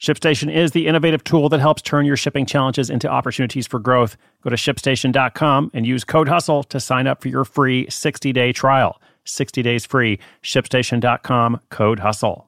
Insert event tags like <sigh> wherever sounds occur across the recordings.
ShipStation is the innovative tool that helps turn your shipping challenges into opportunities for growth. Go to shipstation.com and use code HUSTLE to sign up for your free 60 day trial. 60 days free. ShipStation.com, code HUSTLE.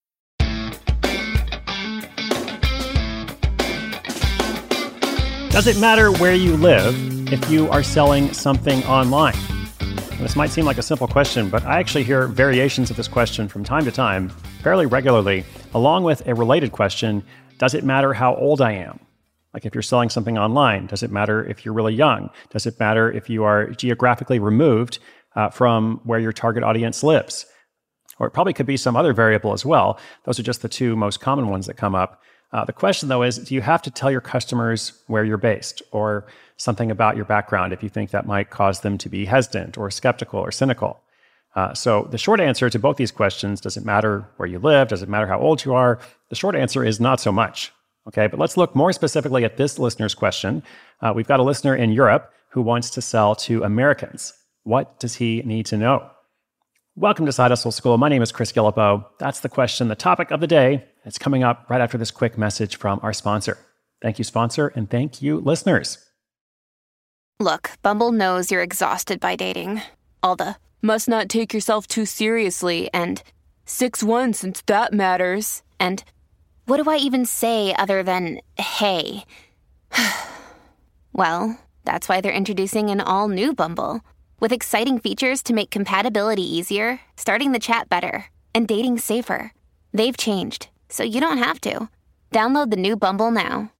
Does it matter where you live if you are selling something online? This might seem like a simple question, but I actually hear variations of this question from time to time, fairly regularly, along with a related question Does it matter how old I am? Like if you're selling something online, does it matter if you're really young? Does it matter if you are geographically removed uh, from where your target audience lives? Or it probably could be some other variable as well. Those are just the two most common ones that come up. Uh, the question, though, is do you have to tell your customers where you're based or something about your background if you think that might cause them to be hesitant or skeptical or cynical? Uh, so, the short answer to both these questions does it matter where you live? Does it matter how old you are? The short answer is not so much. Okay, but let's look more specifically at this listener's question. Uh, we've got a listener in Europe who wants to sell to Americans. What does he need to know? Welcome to Side Hustle School. My name is Chris Guillebeau. That's the question, the topic of the day. It's coming up right after this quick message from our sponsor. Thank you, sponsor, and thank you, listeners. Look, Bumble knows you're exhausted by dating. All the must not take yourself too seriously and 6 1 since that matters. And what do I even say other than hey? <sighs> well, that's why they're introducing an all new Bumble. With exciting features to make compatibility easier, starting the chat better, and dating safer. They've changed, so you don't have to. Download the new Bumble now.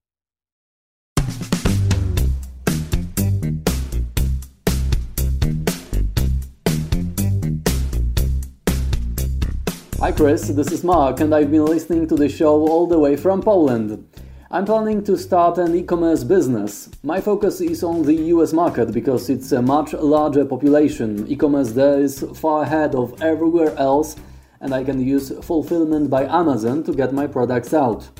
Hi Chris, this is Mark, and I've been listening to the show all the way from Poland. I'm planning to start an e commerce business. My focus is on the US market because it's a much larger population. E commerce there is far ahead of everywhere else, and I can use fulfillment by Amazon to get my products out.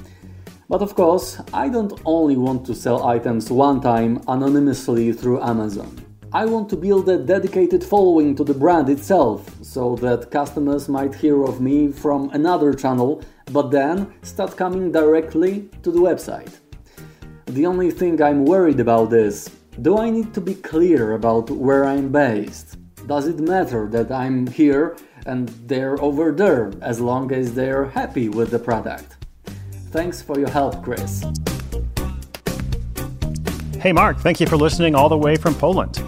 But of course, I don't only want to sell items one time anonymously through Amazon. I want to build a dedicated following to the brand itself so that customers might hear of me from another channel but then start coming directly to the website. The only thing I'm worried about is do I need to be clear about where I'm based? Does it matter that I'm here and they're over there as long as they're happy with the product? Thanks for your help, Chris. Hey, Mark, thank you for listening all the way from Poland.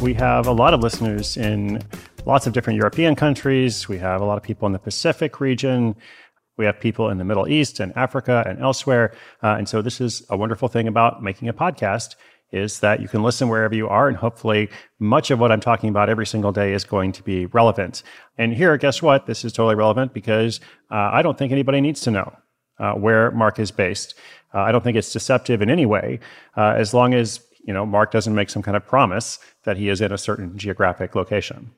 We have a lot of listeners in lots of different European countries. We have a lot of people in the Pacific region. We have people in the Middle East and Africa and elsewhere. Uh, and so this is a wonderful thing about making a podcast is that you can listen wherever you are and hopefully much of what I'm talking about every single day is going to be relevant. And here, guess what? This is totally relevant because uh, I don't think anybody needs to know uh, where Mark is based. Uh, I don't think it's deceptive in any way, uh, as long as you know, Mark doesn't make some kind of promise that he is in a certain geographic location.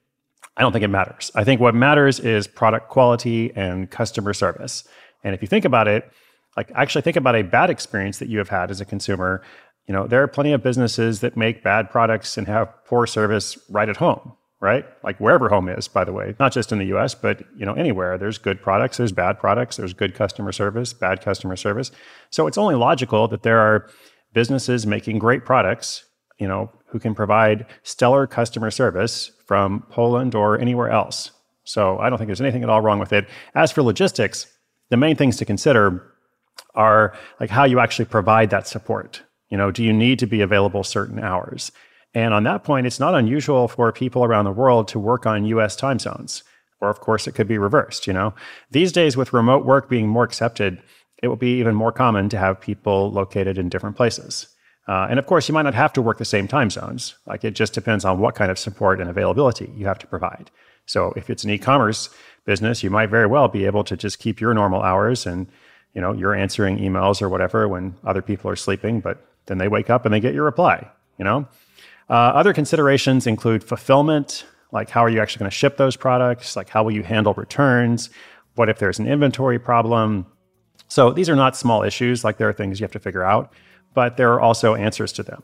I don't think it matters. I think what matters is product quality and customer service. And if you think about it, like actually think about a bad experience that you have had as a consumer. You know, there are plenty of businesses that make bad products and have poor service right at home, right? Like wherever home is, by the way, not just in the US, but you know, anywhere. There's good products, there's bad products, there's good customer service, bad customer service. So it's only logical that there are businesses making great products, you know, who can provide stellar customer service from Poland or anywhere else. So I don't think there's anything at all wrong with it. As for logistics, the main things to consider are like how you actually provide that support. You know, do you need to be available certain hours? And on that point, it's not unusual for people around the world to work on US time zones. Or, of course, it could be reversed. You know, these days with remote work being more accepted, it will be even more common to have people located in different places. Uh, and of course, you might not have to work the same time zones. Like it just depends on what kind of support and availability you have to provide. So if it's an e-commerce business, you might very well be able to just keep your normal hours and you know you're answering emails or whatever when other people are sleeping, but then they wake up and they get your reply. You know, uh, other considerations include fulfillment, like how are you actually going to ship those products? Like how will you handle returns? What if there's an inventory problem? So these are not small issues. Like there are things you have to figure out, but there are also answers to them.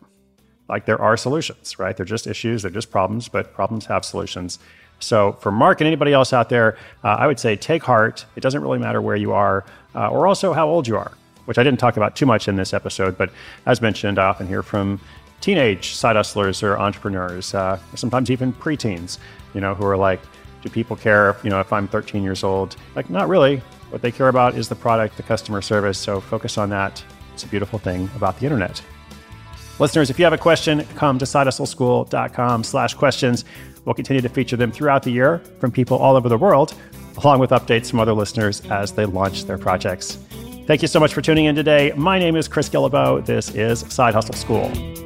Like there are solutions, right? They're just issues, they're just problems, but problems have solutions. So for Mark and anybody else out there, uh, I would say take heart. It doesn't really matter where you are uh, or also how old you are, which I didn't talk about too much in this episode, but as mentioned, I often hear from teenage side hustlers or entrepreneurs, uh, sometimes even preteens, you know, who are like, do people care, if, you know, if I'm 13 years old? Like, not really. What they care about is the product, the customer service. So focus on that. It's a beautiful thing about the internet. Listeners, if you have a question, come to sidehustleschool.com slash questions. We'll continue to feature them throughout the year from people all over the world, along with updates from other listeners as they launch their projects. Thank you so much for tuning in today. My name is Chris Guillebeau. This is Side Hustle School.